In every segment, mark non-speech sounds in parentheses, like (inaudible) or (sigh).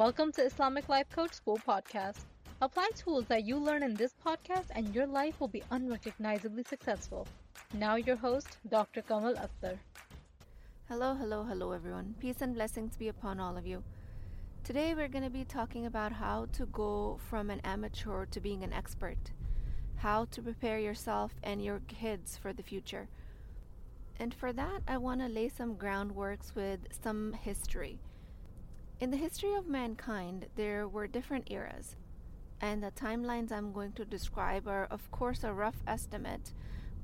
Welcome to Islamic Life Coach School podcast. Apply tools that you learn in this podcast and your life will be unrecognizably successful. Now your host, Dr. Kamal Akhtar. Hello, hello, hello everyone. Peace and blessings be upon all of you. Today we're going to be talking about how to go from an amateur to being an expert. How to prepare yourself and your kids for the future. And for that, I want to lay some groundworks with some history. In the history of mankind, there were different eras, and the timelines I'm going to describe are, of course, a rough estimate,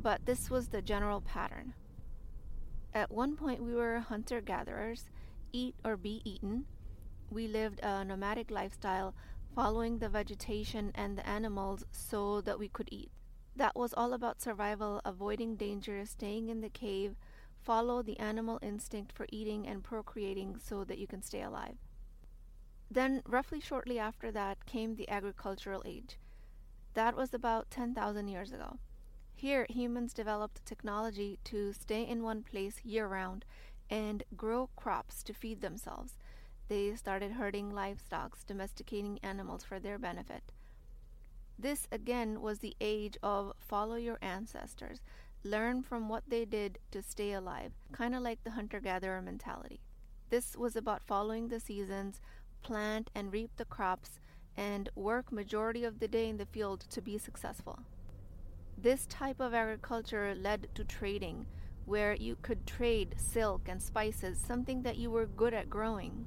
but this was the general pattern. At one point, we were hunter gatherers, eat or be eaten. We lived a nomadic lifestyle, following the vegetation and the animals so that we could eat. That was all about survival, avoiding danger, staying in the cave, follow the animal instinct for eating and procreating so that you can stay alive. Then, roughly shortly after that, came the agricultural age. That was about 10,000 years ago. Here, humans developed technology to stay in one place year round and grow crops to feed themselves. They started herding livestock, domesticating animals for their benefit. This again was the age of follow your ancestors, learn from what they did to stay alive, kind of like the hunter gatherer mentality. This was about following the seasons, plant and reap the crops, and work majority of the day in the field to be successful. This type of agriculture led to trading, where you could trade silk and spices, something that you were good at growing.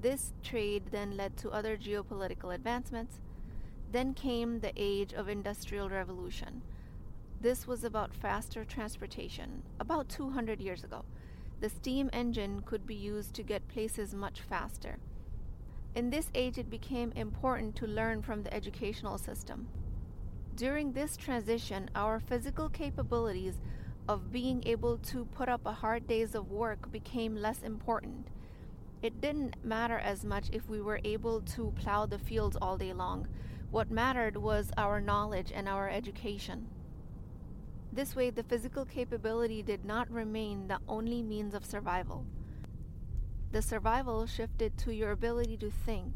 This trade then led to other geopolitical advancements. Then came the age of industrial revolution. This was about faster transportation, about 200 years ago. The steam engine could be used to get places much faster. In this age, it became important to learn from the educational system. During this transition, our physical capabilities of being able to put up a hard days of work became less important. It didn't matter as much if we were able to plow the fields all day long. What mattered was our knowledge and our education. This way, the physical capability did not remain the only means of survival. The survival shifted to your ability to think,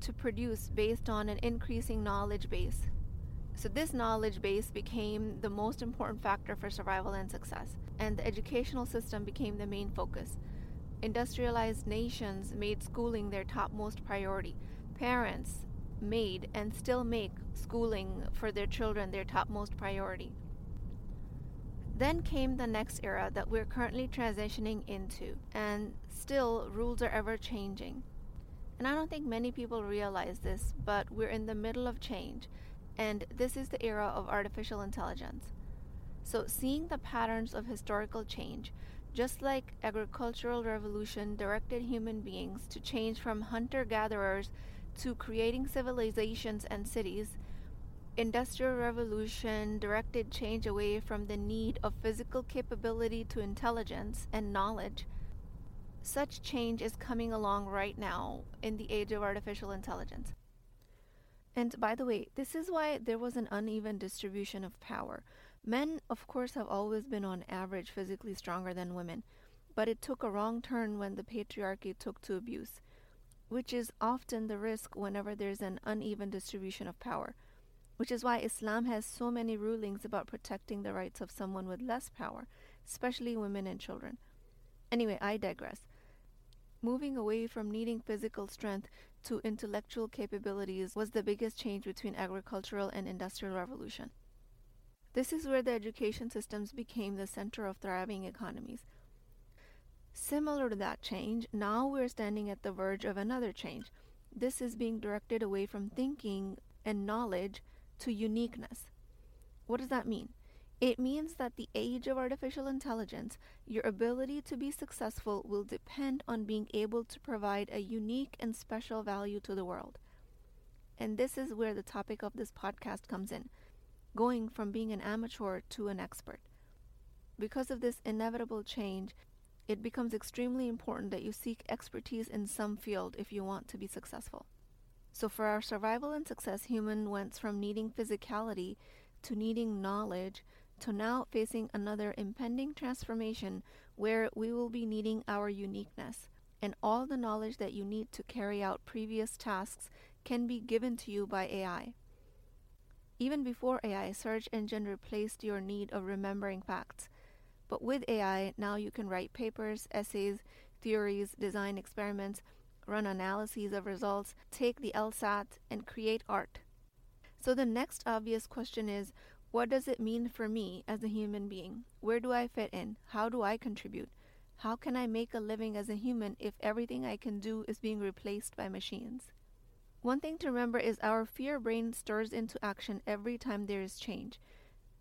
to produce based on an increasing knowledge base. So, this knowledge base became the most important factor for survival and success, and the educational system became the main focus. Industrialized nations made schooling their topmost priority. Parents made and still make schooling for their children their topmost priority. Then came the next era that we're currently transitioning into, and still rules are ever changing. And I don't think many people realize this, but we're in the middle of change, and this is the era of artificial intelligence. So, seeing the patterns of historical change, just like agricultural revolution directed human beings to change from hunter gatherers to creating civilizations and cities, Industrial Revolution directed change away from the need of physical capability to intelligence and knowledge. Such change is coming along right now in the age of artificial intelligence. And by the way, this is why there was an uneven distribution of power. Men, of course, have always been on average physically stronger than women, but it took a wrong turn when the patriarchy took to abuse, which is often the risk whenever there's an uneven distribution of power which is why Islam has so many rulings about protecting the rights of someone with less power, especially women and children. Anyway, I digress. Moving away from needing physical strength to intellectual capabilities was the biggest change between agricultural and industrial revolution. This is where the education systems became the center of thriving economies. Similar to that change, now we're standing at the verge of another change. This is being directed away from thinking and knowledge to uniqueness. What does that mean? It means that the age of artificial intelligence, your ability to be successful will depend on being able to provide a unique and special value to the world. And this is where the topic of this podcast comes in going from being an amateur to an expert. Because of this inevitable change, it becomes extremely important that you seek expertise in some field if you want to be successful. So, for our survival and success, human went from needing physicality to needing knowledge to now facing another impending transformation where we will be needing our uniqueness. and all the knowledge that you need to carry out previous tasks can be given to you by AI. Even before AI, search engine replaced your need of remembering facts. But with AI, now you can write papers, essays, theories, design experiments, run analyses of results, take the LSAT, and create art. So the next obvious question is what does it mean for me as a human being? Where do I fit in? How do I contribute? How can I make a living as a human if everything I can do is being replaced by machines? One thing to remember is our fear brain stirs into action every time there is change.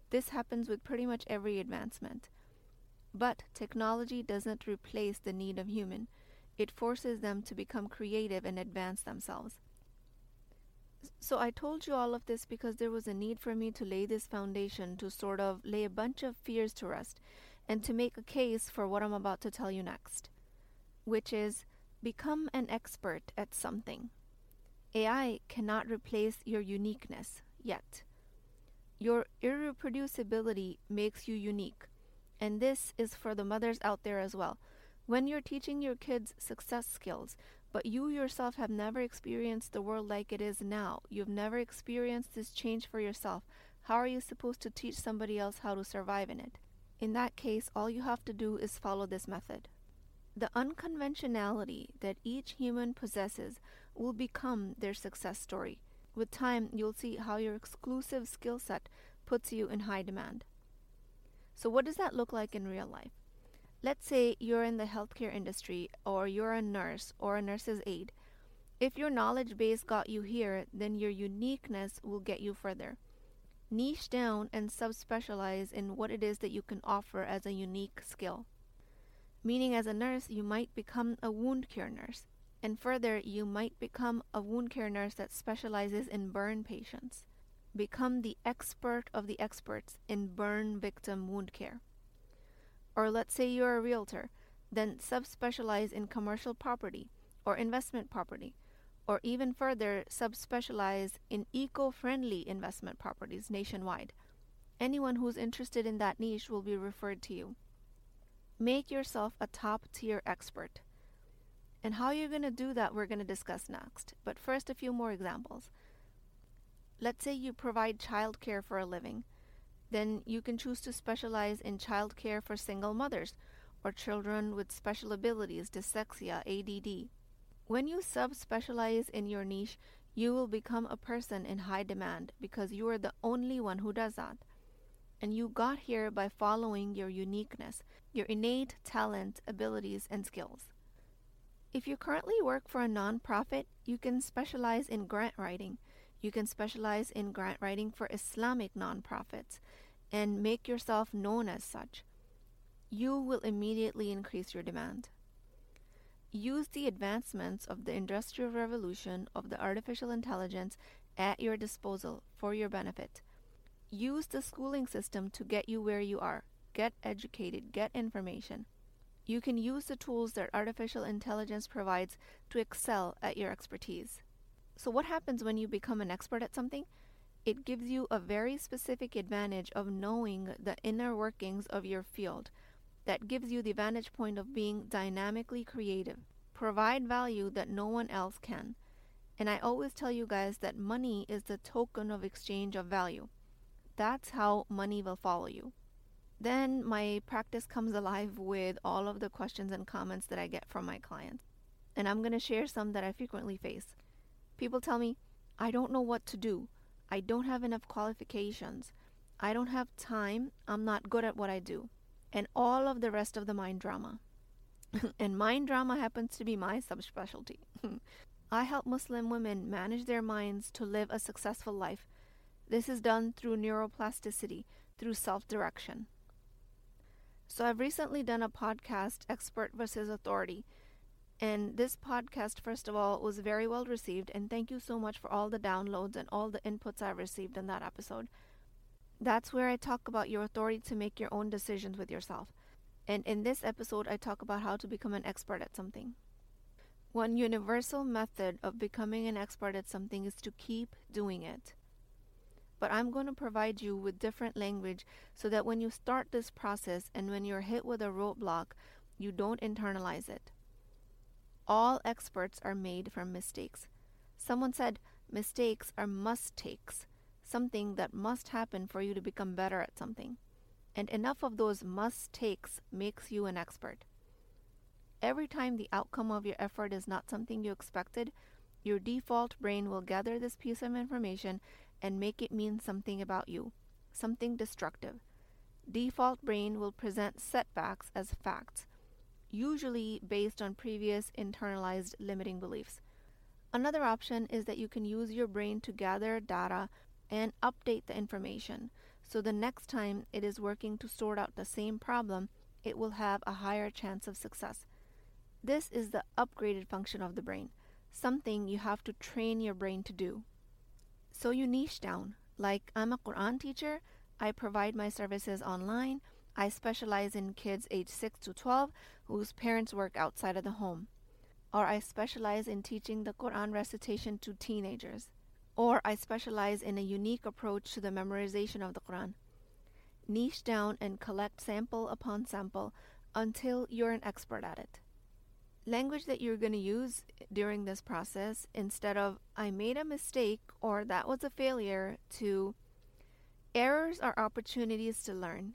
This happens with pretty much every advancement. But technology doesn't replace the need of human. It forces them to become creative and advance themselves. So I told you all of this because there was a need for me to lay this foundation to sort of lay a bunch of fears to rest and to make a case for what I'm about to tell you next, which is become an expert at something. AI cannot replace your uniqueness yet. Your irreproducibility makes you unique, and this is for the mothers out there as well. When you're teaching your kids success skills, but you yourself have never experienced the world like it is now, you've never experienced this change for yourself, how are you supposed to teach somebody else how to survive in it? In that case, all you have to do is follow this method. The unconventionality that each human possesses will become their success story. With time, you'll see how your exclusive skill set puts you in high demand. So, what does that look like in real life? Let's say you're in the healthcare industry, or you're a nurse or a nurse's aide. If your knowledge base got you here, then your uniqueness will get you further. Niche down and subspecialize in what it is that you can offer as a unique skill. Meaning, as a nurse, you might become a wound care nurse, and further, you might become a wound care nurse that specializes in burn patients. Become the expert of the experts in burn victim wound care. Or let's say you're a realtor, then subspecialize in commercial property or investment property, or even further subspecialize in eco-friendly investment properties nationwide. Anyone who's interested in that niche will be referred to you. Make yourself a top-tier expert. And how you're going to do that, we're going to discuss next. But first, a few more examples. Let's say you provide childcare for a living then you can choose to specialize in childcare for single mothers or children with special abilities, dyslexia, ADD. When you subspecialize in your niche, you will become a person in high demand because you are the only one who does that. And you got here by following your uniqueness, your innate talent, abilities, and skills. If you currently work for a nonprofit, you can specialize in grant writing. You can specialize in grant writing for Islamic nonprofits and make yourself known as such, you will immediately increase your demand. Use the advancements of the Industrial Revolution of the artificial intelligence at your disposal for your benefit. Use the schooling system to get you where you are. Get educated, get information. You can use the tools that artificial intelligence provides to excel at your expertise. So, what happens when you become an expert at something? It gives you a very specific advantage of knowing the inner workings of your field. That gives you the vantage point of being dynamically creative. Provide value that no one else can. And I always tell you guys that money is the token of exchange of value. That's how money will follow you. Then my practice comes alive with all of the questions and comments that I get from my clients. And I'm going to share some that I frequently face. People tell me, I don't know what to do. I don't have enough qualifications. I don't have time. I'm not good at what I do. And all of the rest of the mind drama. (laughs) and mind drama happens to be my subspecialty. (laughs) I help Muslim women manage their minds to live a successful life. This is done through neuroplasticity, through self direction. So, I've recently done a podcast, Expert versus Authority, and this podcast, first of all, was very well received. And thank you so much for all the downloads and all the inputs I've received in that episode. That's where I talk about your authority to make your own decisions with yourself. And in this episode, I talk about how to become an expert at something. One universal method of becoming an expert at something is to keep doing it. But I'm going to provide you with different language so that when you start this process and when you're hit with a roadblock, you don't internalize it. All experts are made from mistakes. Someone said mistakes are must takes, something that must happen for you to become better at something. And enough of those must takes makes you an expert. Every time the outcome of your effort is not something you expected, your default brain will gather this piece of information and make it mean something about you, something destructive. Default brain will present setbacks as facts, usually based on previous internalized limiting beliefs. Another option is that you can use your brain to gather data and update the information so the next time it is working to sort out the same problem, it will have a higher chance of success. This is the upgraded function of the brain, something you have to train your brain to do. So you niche down. Like, I'm a Quran teacher, I provide my services online, I specialize in kids age 6 to 12 whose parents work outside of the home. Or I specialize in teaching the Quran recitation to teenagers. Or I specialize in a unique approach to the memorization of the Quran. Niche down and collect sample upon sample until you're an expert at it. Language that you're going to use during this process instead of I made a mistake or that was a failure to errors are opportunities to learn.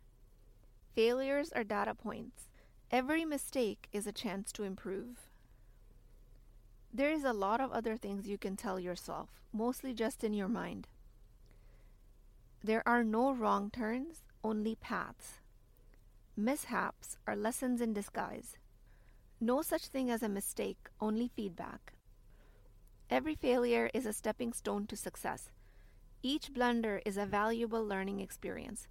Failures are data points. Every mistake is a chance to improve. There is a lot of other things you can tell yourself, mostly just in your mind. There are no wrong turns, only paths. Mishaps are lessons in disguise. No such thing as a mistake, only feedback. Every failure is a stepping stone to success. Each blunder is a valuable learning experience.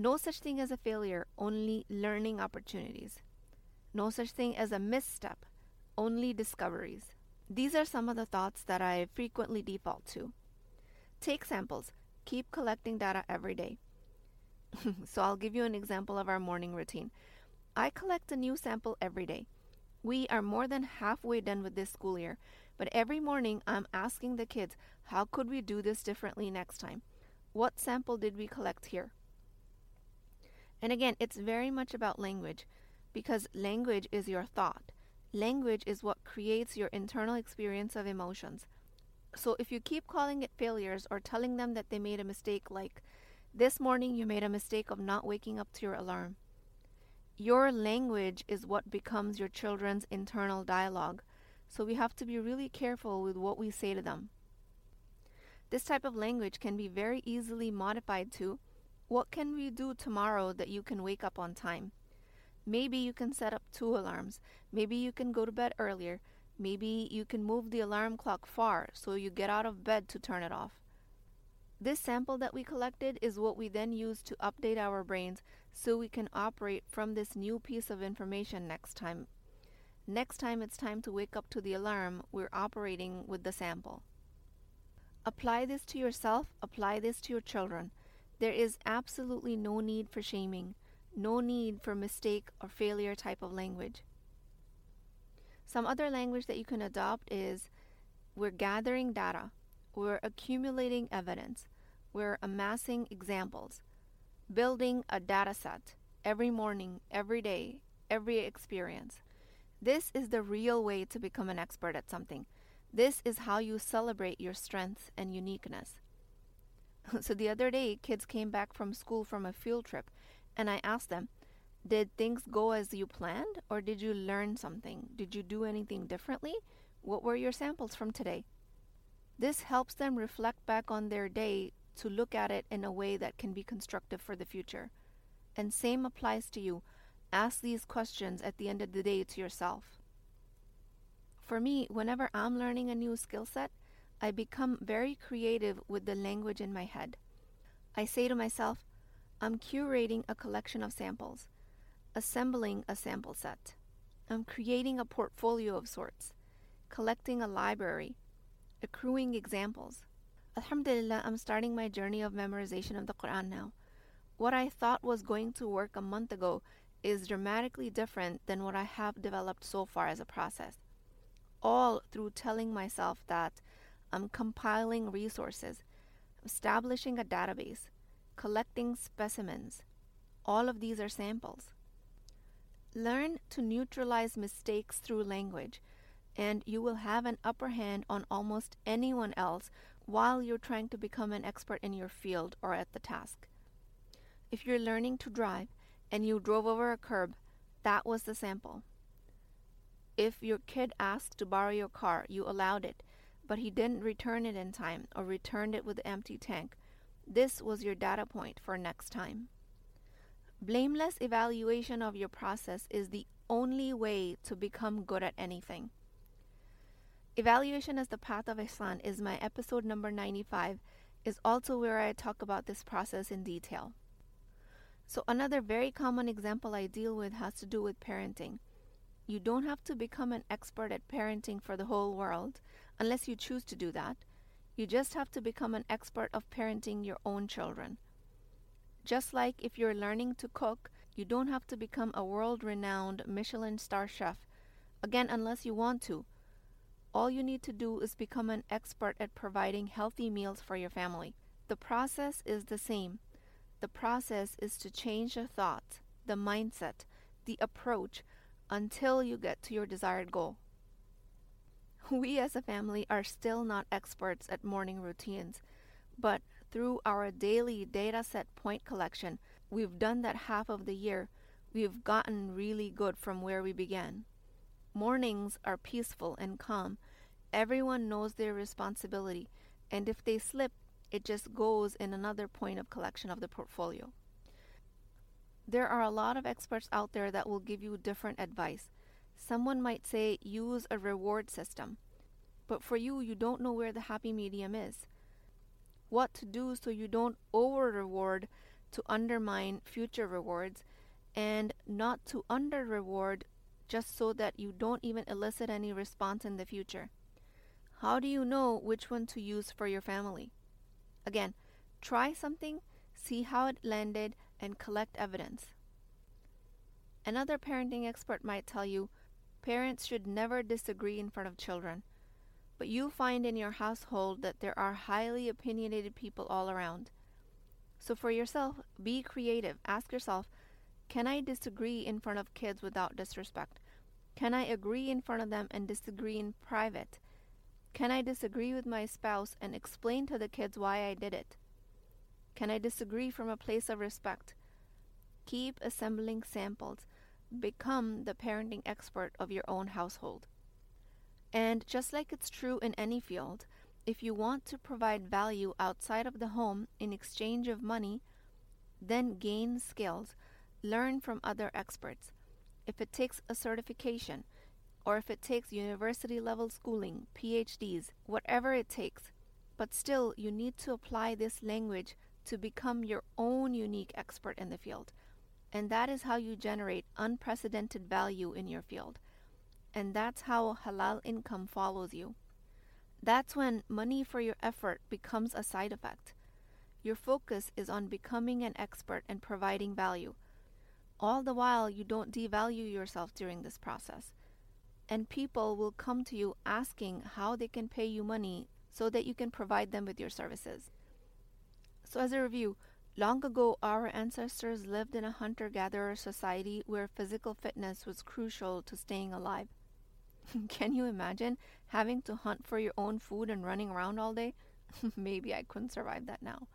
No such thing as a failure, only learning opportunities. No such thing as a misstep, only discoveries. These are some of the thoughts that I frequently default to. Take samples. Keep collecting data every day. (laughs) so I'll give you an example of our morning routine. I collect a new sample every day. We are more than halfway done with this school year, but every morning I'm asking the kids, how could we do this differently next time? What sample did we collect here? And again, it's very much about language because language is your thought. Language is what creates your internal experience of emotions. So if you keep calling it failures or telling them that they made a mistake, like this morning you made a mistake of not waking up to your alarm, your language is what becomes your children's internal dialogue. So we have to be really careful with what we say to them. This type of language can be very easily modified to what can we do tomorrow that you can wake up on time? Maybe you can set up two alarms. Maybe you can go to bed earlier. Maybe you can move the alarm clock far so you get out of bed to turn it off. This sample that we collected is what we then use to update our brains so we can operate from this new piece of information next time. Next time it's time to wake up to the alarm, we're operating with the sample. Apply this to yourself, apply this to your children. There is absolutely no need for shaming no need for mistake or failure type of language. Some other language that you can adopt is we're gathering data, we're accumulating evidence, we're amassing examples, building a data set every morning, every day, every experience. This is the real way to become an expert at something. This is how you celebrate your strengths and uniqueness. (laughs) so the other day, kids came back from school from a field trip and I asked them, Did things go as you planned, or did you learn something? Did you do anything differently? What were your samples from today? This helps them reflect back on their day to look at it in a way that can be constructive for the future. And same applies to you. Ask these questions at the end of the day to yourself. For me, whenever I'm learning a new skill set, I become very creative with the language in my head. I say to myself, I'm curating a collection of samples, assembling a sample set. I'm creating a portfolio of sorts, collecting a library, accruing examples. Alhamdulillah, I'm starting my journey of memorization of the Quran now. What I thought was going to work a month ago is dramatically different than what I have developed so far as a process. All through telling myself that I'm compiling resources, establishing a database, collecting specimens. All of these are samples. Learn to neutralize mistakes through language, and you will have an upper hand on almost anyone else while you're trying to become an expert in your field or at the task. If you're learning to drive and you drove over a curb, that was the sample. If your kid asked to borrow your car, you allowed it, but he didn't return it in time or returned it with empty tank, this was your data point for next time. Blameless evaluation of your process is the only way to become good at anything. Evaluation as the Path of Islam is my episode number 95, is also where I talk about this process in detail. So, another very common example I deal with has to do with parenting. You don't have to become an expert at parenting for the whole world unless you choose to do that. You just have to become an expert of parenting your own children. Just like if you're learning to cook, you don't have to become a world renowned Michelin star chef, again, unless you want to. All you need to do is become an expert at providing healthy meals for your family. The process is the same. The process is to change the thought, the mindset, the approach until you get to your desired goal. We as a family are still not experts at morning routines, but through our daily data set point collection, we've done that half of the year. We've gotten really good from where we began. Mornings are peaceful and calm. Everyone knows their responsibility, and if they slip, it just goes in another point of collection of the portfolio. There are a lot of experts out there that will give you different advice. Someone might say use a reward system, but for you, you don't know where the happy medium is. What to do so you don't over reward to undermine future rewards and not to under reward just so that you don't even elicit any response in the future. How do you know which one to use for your family? Again, try something, see how it landed, and collect evidence. Another parenting expert might tell you parents should never disagree in front of children, but you find in your household that there are highly opinionated people all around. So for yourself, be creative. Ask yourself, can I disagree in front of kids without disrespect? Can I agree in front of them and disagree in private? Can I disagree with my spouse and explain to the kids why I did it? Can I disagree from a place of respect? Keep assembling samples. Become the parenting expert of your own household. And just like it's true in any field, if you want to provide value outside of the home in exchange of money, then gain skills, learn from other experts. If it takes a certification, or if it takes university level schooling, PhDs, whatever it takes, but still you need to apply this language to become your own unique expert in the field. And that is how you generate unprecedented value in your field. And that's how halal income follows you. That's when money for your effort becomes a side effect. Your focus is on becoming an expert and providing value. All the while, you don't devalue yourself during this process. And people will come to you asking how they can pay you money so that you can provide them with your services. So, as a review, long ago our ancestors lived in a hunter gatherer society where physical fitness was crucial to staying alive. (laughs) Can you imagine having to hunt for your own food and running around all day? (laughs) Maybe I couldn't survive that now.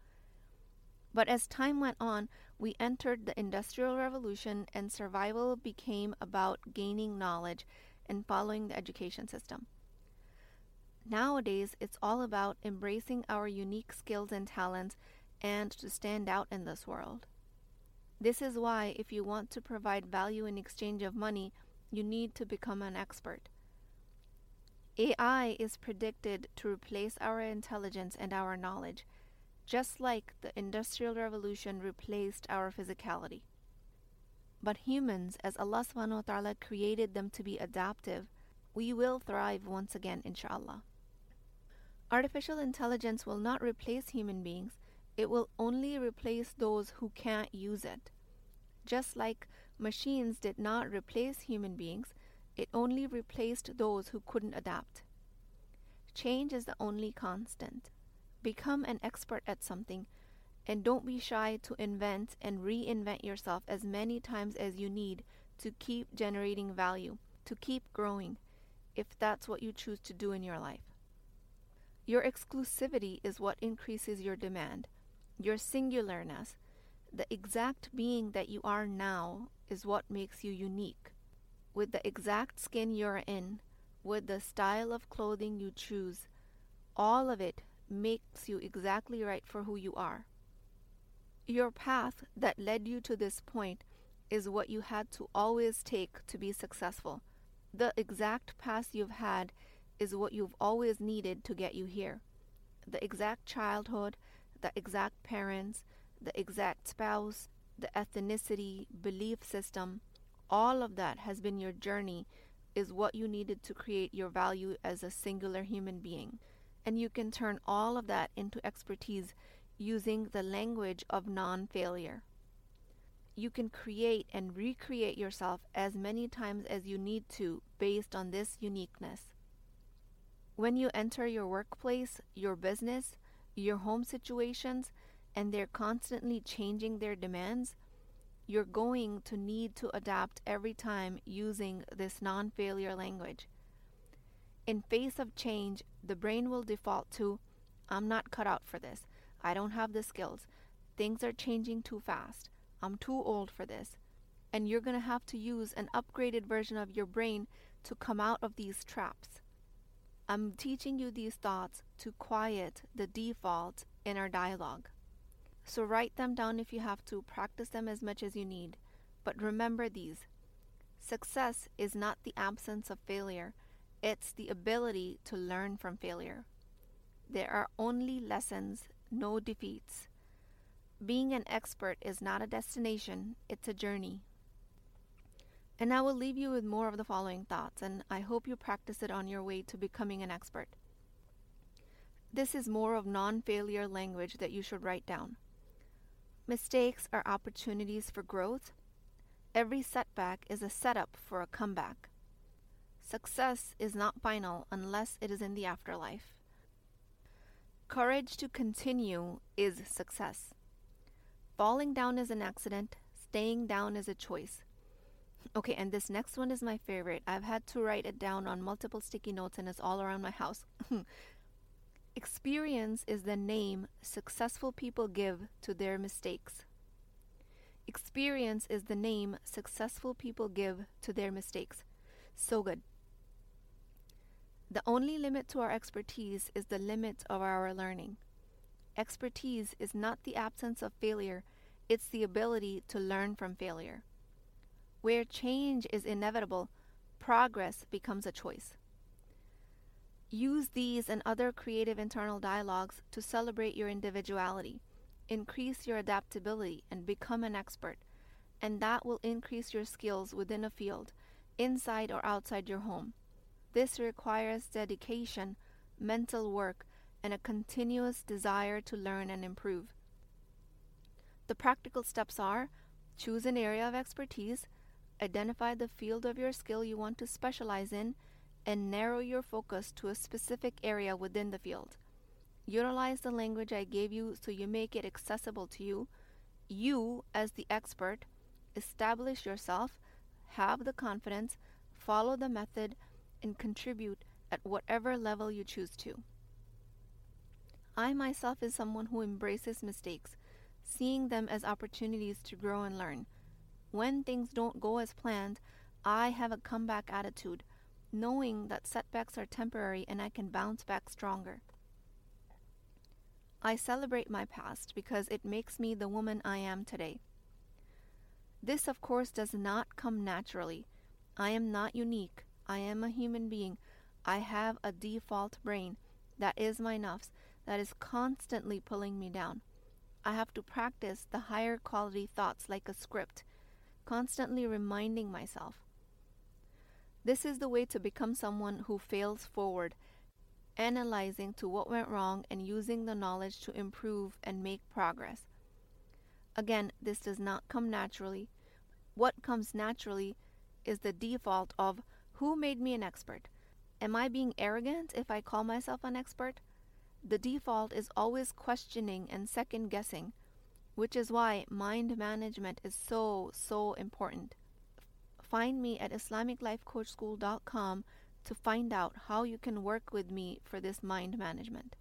But as time went on, we entered the Industrial Revolution and survival became about gaining knowledge and following the education system. Nowadays, it's all about embracing our unique skills and talents and to stand out in this world. This is why, if you want to provide value in exchange of money, you need to become an expert. AI is predicted to replace our intelligence and our knowledge, just like the Industrial Revolution replaced our physicality. But humans, as Allah subhanahu wa ta'ala created them to be adaptive, we will thrive once again, inshallah. Artificial intelligence will not replace human beings, it will only replace those who can't use it. Just like machines did not replace human beings, it only replaced those who couldn't adapt. Change is the only constant. Become an expert at something and don't be shy to invent and reinvent yourself as many times as you need to keep generating value, to keep growing, if that's what you choose to do in your life. Your exclusivity is what increases your demand. Your singularness, the exact being that you are now, is what makes you unique. With the exact skin you're in, with the style of clothing you choose, all of it makes you exactly right for who you are. Your path that led you to this point is what you had to always take to be successful. The exact path you've had is what you've always needed to get you here. The exact childhood, the exact parents, the exact spouse, the ethnicity, belief system, all of that has been your journey, is what you needed to create your value as a singular human being. And you can turn all of that into expertise using the language of non failure. You can create and recreate yourself as many times as you need to based on this uniqueness. When you enter your workplace, your business, your home situations, and they're constantly changing their demands, you're going to need to adapt every time using this non failure language. In face of change, the brain will default to, I'm not cut out for this. I don't have the skills. Things are changing too fast. I'm too old for this. And you're going to have to use an upgraded version of your brain to come out of these traps. I'm teaching you these thoughts to quiet the default inner dialogue. So write them down if you have to, practice them as much as you need. But remember these success is not the absence of failure, it's the ability to learn from failure. There are only lessons, no defeats. Being an expert is not a destination, it's a journey. And I will leave you with more of the following thoughts, and I hope you practice it on your way to becoming an expert. This is more of non failure language that you should write down. Mistakes are opportunities for growth. Every setback is a setup for a comeback. Success is not final unless it is in the afterlife. Courage to continue is success. Falling down is an accident, staying down is a choice. Okay, and this next one is my favorite. I've had to write it down on multiple sticky notes and it's all around my house. (laughs) Experience is the name successful people give to their mistakes. Experience is the name successful people give to their mistakes. So good. The only limit to our expertise is the limit of our learning. Expertise is not the absence of failure, it's the ability to learn from failure. Where change is inevitable, progress becomes a choice. Use these and other creative internal dialogues to celebrate your individuality, increase your adaptability, and become an expert. And that will increase your skills within a field, inside or outside your home. This requires dedication, mental work, and a continuous desire to learn and improve. The practical steps are choose an area of expertise, identify the field of your skill you want to specialize in, and narrow your focus to a specific area within the field. Utilize the language I gave you so you make it accessible to you. You, as the expert, establish yourself, have the confidence, follow the method, and contribute at whatever level you choose to. I myself is someone who embraces mistakes, seeing them as opportunities to grow and learn. When things don't go as planned, I have a comeback attitude knowing that setbacks are temporary and I can bounce back stronger. I celebrate my past because it makes me the woman I am today. This, of course, does not come naturally. I am not unique. I am a human being. I have a default brain that is my nafs that is constantly pulling me down. I have to practice the higher quality thoughts like a script, constantly reminding myself this is the way to become someone who fails forward, analyzing to what went wrong and using the knowledge to improve and make progress. Again, this does not come naturally. What comes naturally is the default of who made me an expert? Am I being arrogant if I call myself an expert? The default is always questioning and second guessing, which is why mind management is so, so important find me at islamiclifecoachschool.com to find out how you can work with me for this mind management.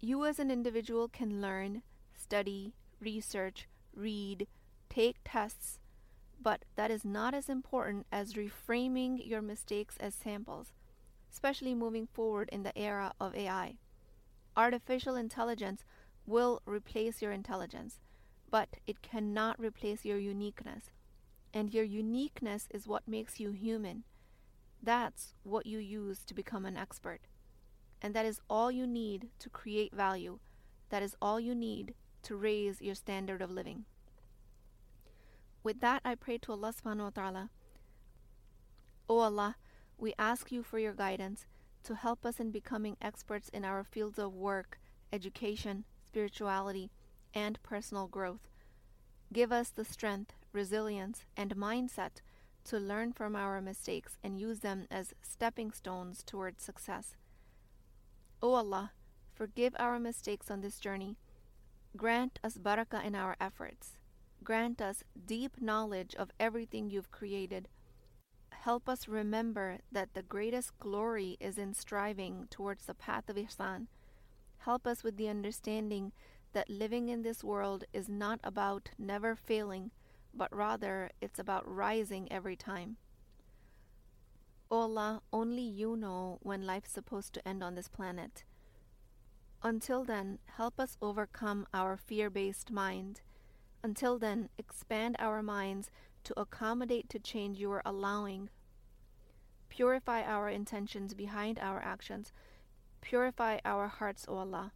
You, as an individual, can learn, study, research, read, take tests, but that is not as important as reframing your mistakes as samples, especially moving forward in the era of AI. Artificial intelligence will replace your intelligence, but it cannot replace your uniqueness. And your uniqueness is what makes you human. That's what you use to become an expert. And that is all you need to create value. That is all you need to raise your standard of living. With that, I pray to Allah subhanahu wa ta'ala. O Allah, we ask you for your guidance to help us in becoming experts in our fields of work, education, spirituality, and personal growth. Give us the strength, resilience, and mindset to learn from our mistakes and use them as stepping stones towards success. O Allah, forgive our mistakes on this journey. Grant us barakah in our efforts. Grant us deep knowledge of everything you've created. Help us remember that the greatest glory is in striving towards the path of Ihsan. Help us with the understanding that living in this world is not about never failing, but rather it's about rising every time. O Allah, only you know when life's supposed to end on this planet. Until then, help us overcome our fear based mind. Until then, expand our minds to accommodate to change you are allowing. Purify our intentions behind our actions. Purify our hearts, O Allah.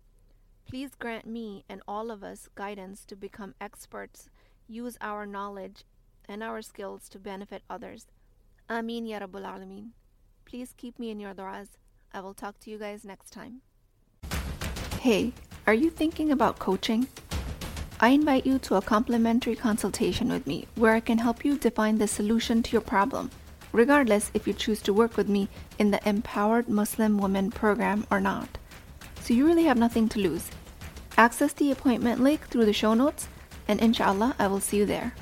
Please grant me and all of us guidance to become experts, use our knowledge and our skills to benefit others. Amin Ya Rabbul Alameen. Please keep me in your du'as. I will talk to you guys next time. Hey, are you thinking about coaching? I invite you to a complimentary consultation with me where I can help you define the solution to your problem, regardless if you choose to work with me in the Empowered Muslim Women program or not. So you really have nothing to lose. Access the appointment link through the show notes, and inshallah, I will see you there.